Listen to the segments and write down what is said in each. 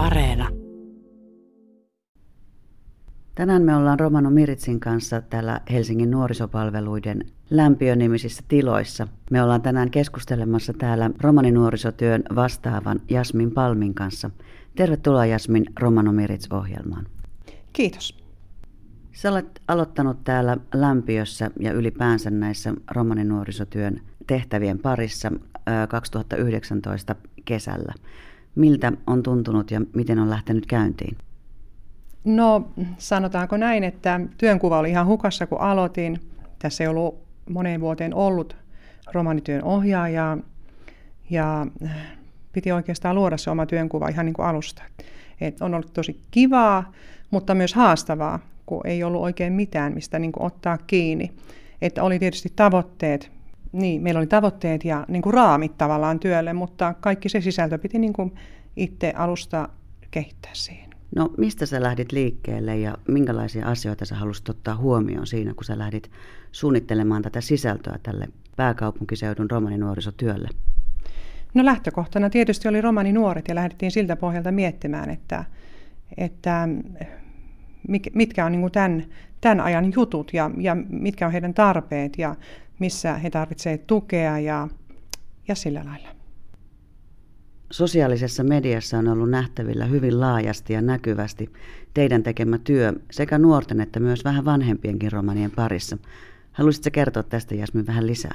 Areena. Tänään me ollaan Romano Miritsin kanssa täällä Helsingin nuorisopalveluiden lämpiönimisissä tiloissa. Me ollaan tänään keskustelemassa täällä romaninuorisotyön vastaavan Jasmin Palmin kanssa. Tervetuloa Jasmin Romano Mirits-ohjelmaan. Kiitos. Sä olet aloittanut täällä lämpiössä ja ylipäänsä näissä romaninuorisotyön tehtävien parissa 2019 kesällä. Miltä on tuntunut ja miten on lähtenyt käyntiin? No sanotaanko näin, että työnkuva oli ihan hukassa kun aloitin. Tässä ei ollut moneen vuoteen ollut romanityön ohjaajaa ja piti oikeastaan luoda se oma työnkuva ihan niin kuin alusta. Et on ollut tosi kivaa, mutta myös haastavaa, kun ei ollut oikein mitään, mistä niin kuin ottaa kiinni. Että oli tietysti tavoitteet, niin, meillä oli tavoitteet ja niin kuin raamit tavallaan työlle, mutta kaikki se sisältö piti niin kuin itse alusta kehittää siihen. No mistä sä lähdit liikkeelle ja minkälaisia asioita sä halusit ottaa huomioon siinä, kun sä lähdit suunnittelemaan tätä sisältöä tälle pääkaupunkiseudun romaninuorisotyölle? No lähtökohtana tietysti oli romaninuoret ja lähdettiin siltä pohjalta miettimään, että, että mitkä on niin tämän, tämän ajan jutut ja, ja mitkä on heidän tarpeet ja missä he tarvitsevat tukea ja, ja sillä lailla. Sosiaalisessa mediassa on ollut nähtävillä hyvin laajasti ja näkyvästi teidän tekemä työ sekä nuorten että myös vähän vanhempienkin romanien parissa. Haluaisitko kertoa tästä Jasmin vähän lisää?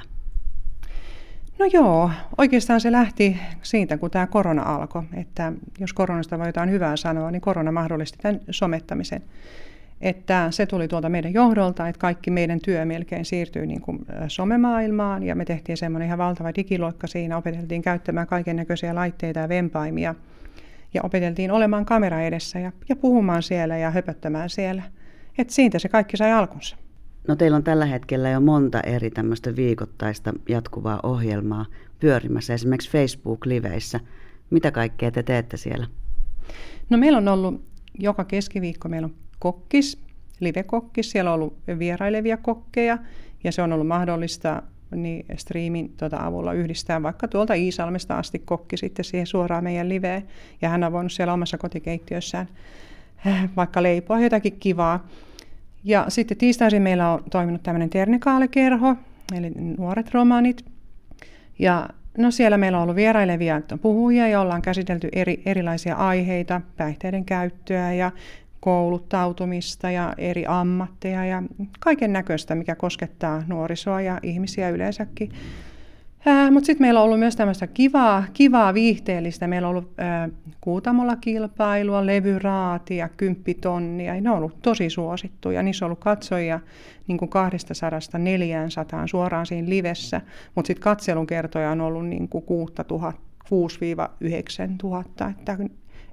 No joo, oikeastaan se lähti siitä, kun tämä korona alkoi. Että jos koronasta voi jotain hyvää sanoa, niin korona mahdollisti tämän somettamisen että se tuli tuolta meidän johdolta, että kaikki meidän työ melkein siirtyi niin kuin somemaailmaan ja me tehtiin semmoinen ihan valtava digiloikka siinä, opeteltiin käyttämään kaiken näköisiä laitteita ja vempaimia ja opeteltiin olemaan kamera edessä ja, ja puhumaan siellä ja höpöttämään siellä. että siitä se kaikki sai alkunsa. No teillä on tällä hetkellä jo monta eri tämmöistä viikoittaista jatkuvaa ohjelmaa pyörimässä, esimerkiksi Facebook-liveissä. Mitä kaikkea te teette siellä? No meillä on ollut joka keskiviikko meillä on kokkis, live-kokkis. Siellä on ollut vierailevia kokkeja ja se on ollut mahdollista niin striimin tuota avulla yhdistää vaikka tuolta Iisalmesta asti kokki sitten siihen suoraan meidän liveen. Ja hän on voinut siellä omassa kotikeittiössään äh, vaikka leipoa jotakin kivaa. Ja sitten tiistaisin meillä on toiminut tämmöinen Ternikaalekerho, eli nuoret romanit. Ja no siellä meillä on ollut vierailevia puhujia ja ollaan käsitelty eri, erilaisia aiheita, päihteiden käyttöä ja kouluttautumista ja eri ammatteja ja kaiken näköistä, mikä koskettaa nuorisoa ja ihmisiä yleensäkin. Mutta sitten meillä on ollut myös tämmöistä kivaa, kivaa viihteellistä. Meillä on ollut ää, kuutamolla kilpailua, levyraatia, kymppitonnia. Ne on ollut tosi suosittuja. Niissä on ollut katsojia niin kuin 200-400 suoraan siinä livessä, mutta sitten katselun kertoja on ollut niin kuin 6000 6-9 että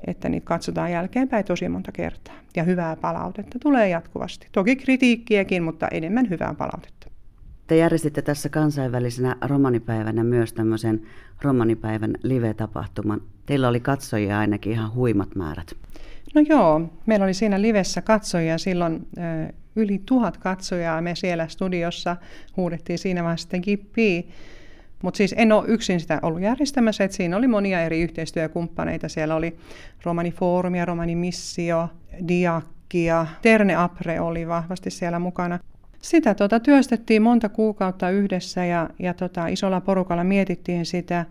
että niitä katsotaan jälkeenpäin tosi monta kertaa. Ja hyvää palautetta tulee jatkuvasti. Toki kritiikkiäkin, mutta enemmän hyvää palautetta. Te järjestitte tässä kansainvälisenä romanipäivänä myös tämmöisen romanipäivän live-tapahtuman. Teillä oli katsojia ainakin ihan huimat määrät. No joo, meillä oli siinä livessä katsojia silloin yli tuhat katsojaa. Me siellä studiossa huudettiin siinä vaiheessa sitten kippiä. Mutta siis en ole yksin sitä ollut järjestämässä, että siinä oli monia eri yhteistyökumppaneita. Siellä oli Romani Forum ja Romani Missio, Diakki ja Terne Apre oli vahvasti siellä mukana. Sitä tota, työstettiin monta kuukautta yhdessä ja, ja tota, isolla porukalla mietittiin sitä.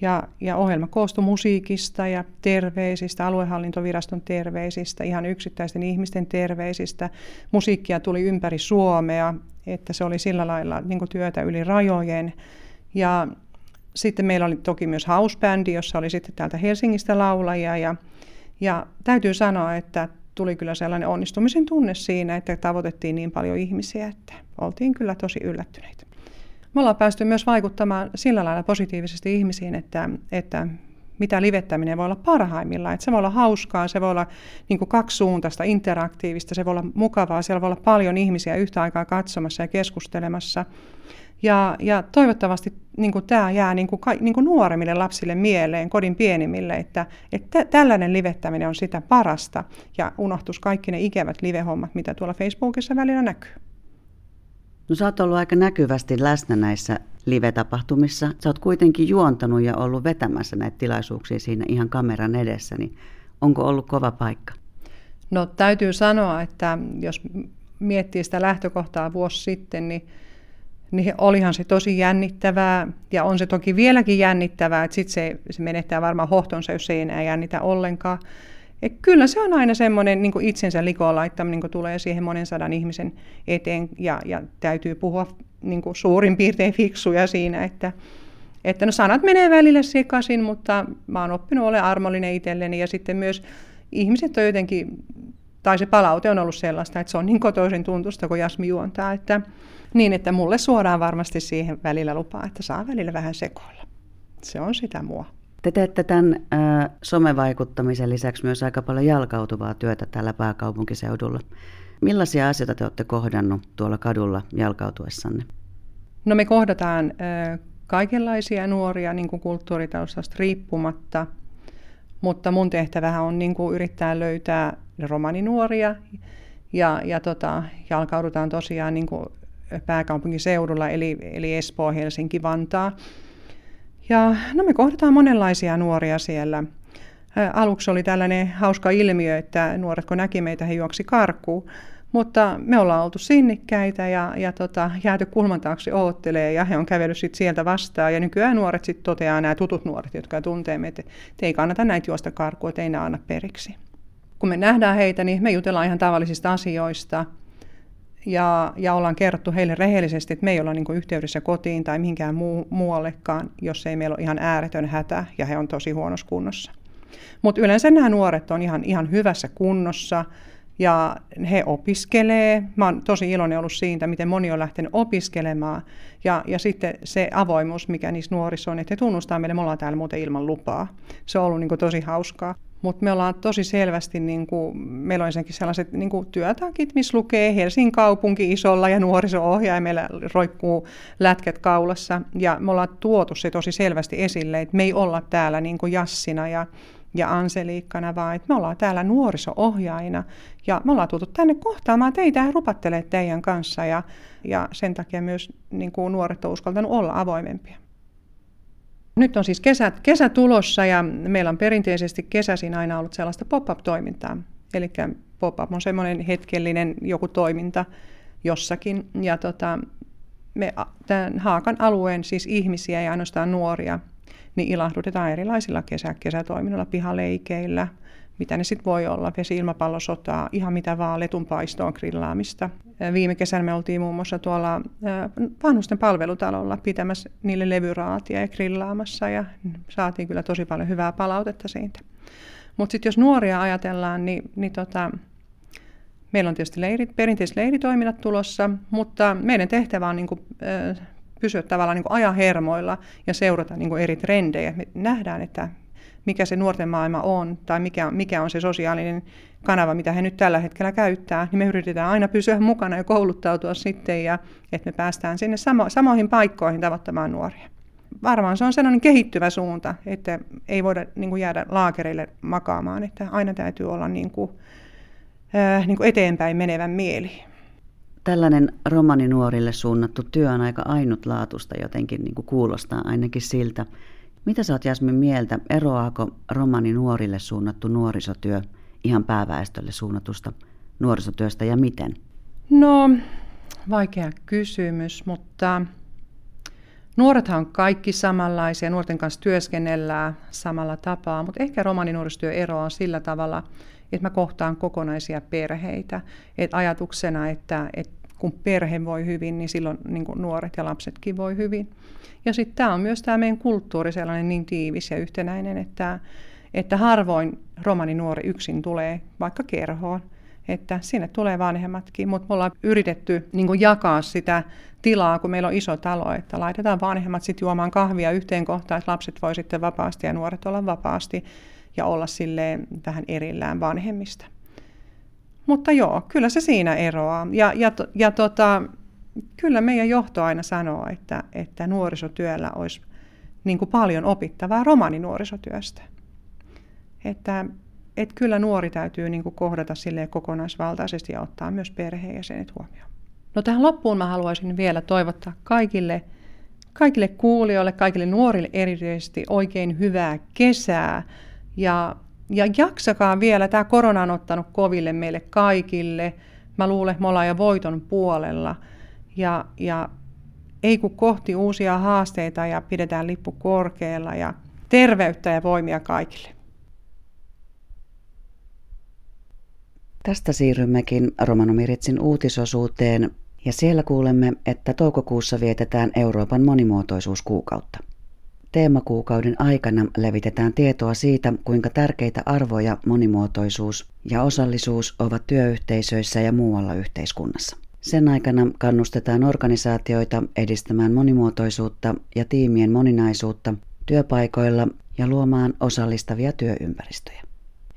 Ja, ja ohjelma koostui musiikista ja terveisistä, aluehallintoviraston terveisistä, ihan yksittäisten ihmisten terveisistä. Musiikkia tuli ympäri Suomea, että se oli sillä lailla niin työtä yli rajojen. Ja sitten meillä oli toki myös housebändi, jossa oli sitten täältä Helsingistä laulajia. Ja, ja täytyy sanoa, että tuli kyllä sellainen onnistumisen tunne siinä, että tavoitettiin niin paljon ihmisiä, että oltiin kyllä tosi yllättyneitä. Me ollaan päästy myös vaikuttamaan sillä lailla positiivisesti ihmisiin, että, että mitä livettäminen voi olla parhaimmillaan. Että se voi olla hauskaa, se voi olla niin kaksisuuntaista, interaktiivista, se voi olla mukavaa, siellä voi olla paljon ihmisiä yhtä aikaa katsomassa ja keskustelemassa. Ja, ja toivottavasti niin kuin tämä jää niin kuin, niin kuin nuoremmille lapsille mieleen, kodin pienimmille, että, että tällainen livettäminen on sitä parasta ja unohtus kaikki ne ikävät livehommat, mitä tuolla Facebookissa välillä näkyy. No sä oot ollut aika näkyvästi läsnä näissä live-tapahtumissa. Sä oot kuitenkin juontanut ja ollut vetämässä näitä tilaisuuksia siinä ihan kameran edessä, niin Onko ollut kova paikka? No täytyy sanoa, että jos miettii sitä lähtökohtaa vuosi sitten, niin, niin olihan se tosi jännittävää ja on se toki vieläkin jännittävää, että sitten se, se menettää varmaan hohtonsa, jos ei enää jännitä ollenkaan. Et kyllä se on aina semmoinen niin itsensä likoon laittaminen, kun tulee siihen monen sadan ihmisen eteen ja, ja täytyy puhua niin kuin suurin piirtein fiksuja siinä, että, että no sanat menee välillä sekaisin, mutta mä oon oppinut ole armollinen itselleni ja sitten myös ihmiset on jotenkin, tai se palaute on ollut sellaista, että se on niin kotoisin tuntusta, kun Jasmi juontaa, että niin, että mulle suoraan varmasti siihen välillä lupaa, että saa välillä vähän sekoilla. Se on sitä mua. Te teette tämän äh, somevaikuttamisen lisäksi myös aika paljon jalkautuvaa työtä täällä pääkaupunkiseudulla. Millaisia asioita te olette kohdannut tuolla kadulla jalkautuessanne? No me kohdataan äh, kaikenlaisia nuoria niin kuin kulttuuritaustasta riippumatta, mutta mun tehtävähän on niin kuin yrittää löytää romaninuoria ja, ja tota, jalkaudutaan tosiaan niin kuin pääkaupunkiseudulla, eli, eli Espoo, Helsinki, Vantaa. Ja no me kohdataan monenlaisia nuoria siellä. Aluksi oli tällainen hauska ilmiö, että nuoret kun näki meitä, he juoksi karkuun. Mutta me ollaan oltu sinnikkäitä ja, ja tota, jääty kulman taakse oottelee ja he on kävellyt sit sieltä vastaan. Ja nykyään nuoret sitten toteaa, nämä tutut nuoret, jotka tuntee meitä, että ei kannata näitä juosta karkuun, että ei anna periksi. Kun me nähdään heitä, niin me jutellaan ihan tavallisista asioista – ja, ja ollaan kerrottu heille rehellisesti, että me ei olla niin kuin yhteydessä kotiin tai mihinkään muu, muuallekaan, jos ei meillä ole ihan ääretön hätä ja he on tosi huonossa kunnossa. Mutta yleensä nämä nuoret on ihan, ihan hyvässä kunnossa ja he opiskelee. Mä oon tosi iloinen ollut siitä, miten moni on lähtenyt opiskelemaan. Ja, ja sitten se avoimuus, mikä niissä nuorissa on, että he tunnustaa meille, me ollaan täällä muuten ilman lupaa. Se on ollut niin tosi hauskaa. Mutta me ollaan tosi selvästi, niin kuin, meillä on ensinnäkin sellaiset niin kuin työtakit, missä lukee Helsingin kaupunki isolla ja nuoriso-ohjaimella roikkuu lätket kaulassa. Ja me ollaan tuotu se tosi selvästi esille, että me ei olla täällä niin kuin Jassina ja, ja Anseliikkana, vaan että me ollaan täällä nuoriso-ohjaina. Ja me ollaan tultu tänne kohtaamaan teitä ja rupattelee teidän kanssa. Ja, ja sen takia myös niin kuin nuoret on uskaltanut olla avoimempia. Nyt on siis kesä, kesä tulossa ja meillä on perinteisesti kesäisin aina ollut sellaista pop-up-toimintaa. Eli pop-up on semmoinen hetkellinen joku toiminta jossakin. Ja tota, me tämän Haakan alueen siis ihmisiä ja ainoastaan nuoria, niin ilahdutetaan erilaisilla kesä, kesätoiminnoilla, pihaleikeillä, mitä ne sitten voi olla, vesi-ilmapallosotaa, ihan mitä vaan, letunpaistoon grillaamista. Viime kesänä me oltiin muun muassa tuolla vanhusten palvelutalolla pitämässä niille levyraatia ja grillaamassa ja saatiin kyllä tosi paljon hyvää palautetta siitä. Mutta sitten jos nuoria ajatellaan, niin, niin tota, meillä on tietysti leirit, perinteiset leiritoiminnat tulossa, mutta meidän tehtävä on niin kuin, pysyä tavallaan niin kuin ajan hermoilla ja seurata niin eri trendejä. Me nähdään, että mikä se nuorten maailma on tai mikä, mikä on se sosiaalinen kanava, mitä he nyt tällä hetkellä käyttää, niin me yritetään aina pysyä mukana ja kouluttautua sitten ja että me päästään sinne samo, samoihin paikkoihin tavoittamaan nuoria. Varmaan se on sellainen kehittyvä suunta, että ei voida niin kuin jäädä laakereille makaamaan, että aina täytyy olla niin kuin, äh, niin kuin eteenpäin menevän mieli. Tällainen romaninuorille suunnattu työ on aika ainutlaatuista jotenkin, niin kuin kuulostaa ainakin siltä. Mitä sä oot Jasmin mieltä, eroaako romani nuorille suunnattu nuorisotyö ihan pääväestölle suunnatusta nuorisotyöstä ja miten? No, vaikea kysymys, mutta nuorethan on kaikki samanlaisia, nuorten kanssa työskennellään samalla tapaa, mutta ehkä romaninuorisotyö eroaa sillä tavalla, että mä kohtaan kokonaisia perheitä. Et ajatuksena, että, että kun perhe voi hyvin, niin silloin niin nuoret ja lapsetkin voi hyvin. Ja sitten tämä on myös tämä meidän kulttuuri sellainen niin tiivis ja yhtenäinen, että, että harvoin romani nuori yksin tulee vaikka kerhoon. Että sinne tulee vanhemmatkin, mutta me ollaan yritetty niin jakaa sitä tilaa, kun meillä on iso talo, että laitetaan vanhemmat sitten juomaan kahvia yhteen kohtaan, että lapset voi sitten vapaasti ja nuoret olla vapaasti ja olla silleen vähän erillään vanhemmista. Mutta joo, kyllä se siinä eroaa. Ja, ja, ja tota, kyllä meidän johto aina sanoo, että, että nuorisotyöllä olisi niin kuin paljon opittavaa romaninuorisotyöstä. Että, että kyllä nuori täytyy niin kuin kohdata sille kokonaisvaltaisesti ja ottaa myös perheenjäsenet huomioon. No tähän loppuun mä haluaisin vielä toivottaa kaikille, kaikille kuulijoille, kaikille nuorille erityisesti oikein hyvää kesää. Ja ja jaksakaa vielä, tämä korona on ottanut koville meille kaikille. Mä luulen, että me ollaan jo voiton puolella. Ja, ja ei kun kohti uusia haasteita ja pidetään lippu korkealla ja terveyttä ja voimia kaikille. Tästä siirrymmekin Romanomiritsin uutisosuuteen ja siellä kuulemme, että toukokuussa vietetään Euroopan monimuotoisuuskuukautta. Teemakuukauden aikana levitetään tietoa siitä, kuinka tärkeitä arvoja monimuotoisuus ja osallisuus ovat työyhteisöissä ja muualla yhteiskunnassa. Sen aikana kannustetaan organisaatioita edistämään monimuotoisuutta ja tiimien moninaisuutta työpaikoilla ja luomaan osallistavia työympäristöjä.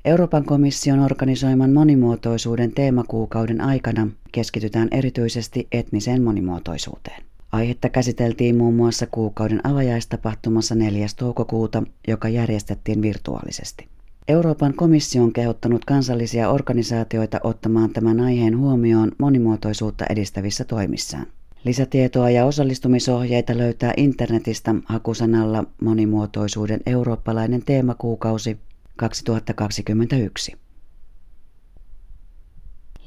Euroopan komission organisoiman monimuotoisuuden teemakuukauden aikana keskitytään erityisesti etniseen monimuotoisuuteen. Aihetta käsiteltiin muun muassa kuukauden avajaistapahtumassa 4. toukokuuta, joka järjestettiin virtuaalisesti. Euroopan komissio on kehottanut kansallisia organisaatioita ottamaan tämän aiheen huomioon monimuotoisuutta edistävissä toimissaan. Lisätietoa ja osallistumisohjeita löytää internetistä hakusanalla monimuotoisuuden eurooppalainen teemakuukausi 2021.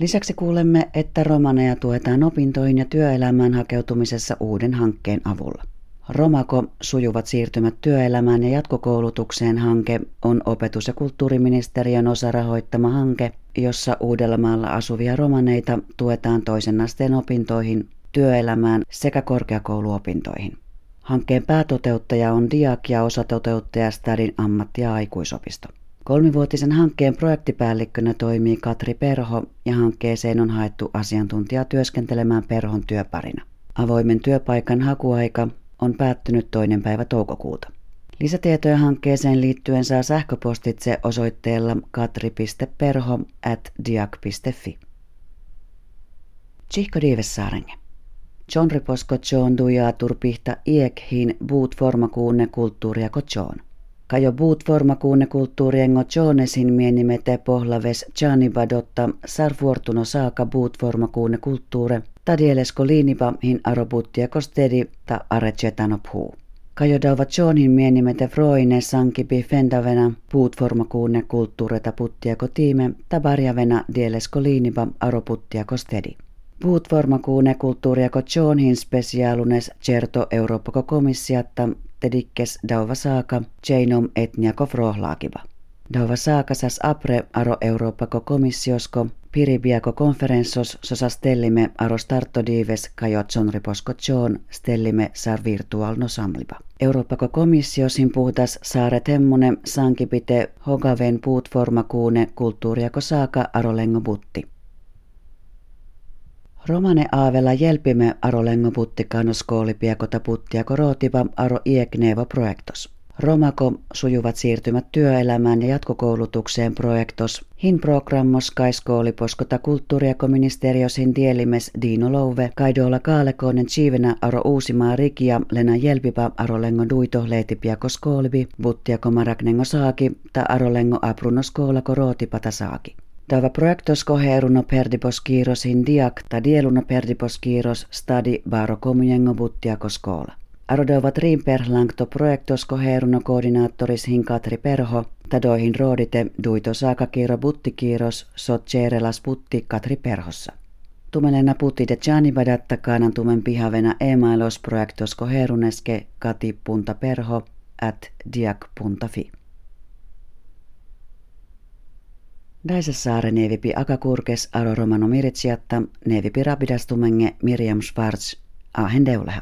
Lisäksi kuulemme, että romaneja tuetaan opintoihin ja työelämään hakeutumisessa uuden hankkeen avulla. Romako sujuvat siirtymät työelämään ja jatkokoulutukseen hanke on opetus- ja kulttuuriministeriön osa rahoittama hanke, jossa Uudellamaalla asuvia romaneita tuetaan toisen asteen opintoihin, työelämään sekä korkeakouluopintoihin. Hankkeen päätoteuttaja on Diak ja osatoteuttaja Stadin ammatti- ja aikuisopisto. Kolmivuotisen hankkeen projektipäällikkönä toimii Katri Perho ja hankkeeseen on haettu asiantuntijaa työskentelemään Perhon työparina. Avoimen työpaikan hakuaika on päättynyt toinen päivä toukokuuta. Lisätietoja hankkeeseen liittyen saa sähköpostitse osoitteella katri.perho at diak.fi. Tsihko Diivessaarenge. John riposko John dujaa turpihta iekhin buut formakuunne kulttuuria John. Kajo buut formakuunne kulttuuriengo Jonesin mienimete pohlaves Janibadotta sarfuortuno saaka buut formakuunne kulttuure tadielesko liinipa hin arobuttia kostedi ta arecetanophuu. Kajo dauva Johnin mienimete froine sankipi fendavena puut formakuunne kulttuureta puttiako tiime tabarjavena dielesko liinipa aroputtiako stedi. Puut formakuune kulttuuriako Johnhin specialunes certo Eurooppako komissiatta tedikkes dauva saaka Jainom etniako frohlaakiva. Dauva saakasas apre aro Eurooppako komissiosko piribiako konferenssos sosa stellime aro startodives kajo riposko John stellime sar virtual no samliba. Eurooppako komissiosin puhutas saaret hemmune sankipite hogaven puut formakuune kulttuuriako saaka aro lengo butti. Romane aavella jelpime aro lengo buttikano skoolipiakota puttiako rootiva aro ieknevo projektos. Romako sujuvat siirtymät työelämään ja jatkokoulutukseen projektos. Hin programmos kaiskooliposkota kulttuuriakoministeriosin dielimes Dino Louve, kaidolla kaalekoinen chivenä aro uusimaa rikia lena jelpipa aro lengo duito leetipiako skoolibi, buttiako maraknengo saaki, ta aro lengo apruno skoolako rootipata saaki. Tava projektos koheruno perdipos kiiros in diak ta dieluno perdipos kiiros stadi baro komujengo buttiako skoola. Arodovat rimperlangto projektos koheruno koordinaattoris hin Katri Perho, tadoihin roodite duito saakakiiro buttikiiros sot cerelas butti Katri Perhossa. Tumelena putti de Gianni vadattakaan tumen pihavena emailos projektos koheruneske kati punta perho at diak.fi. Daisessaare nevipi akakurkes aro romano miritsiatta nevipi rabidastumenge Miriam Schwarz ahen deuleha.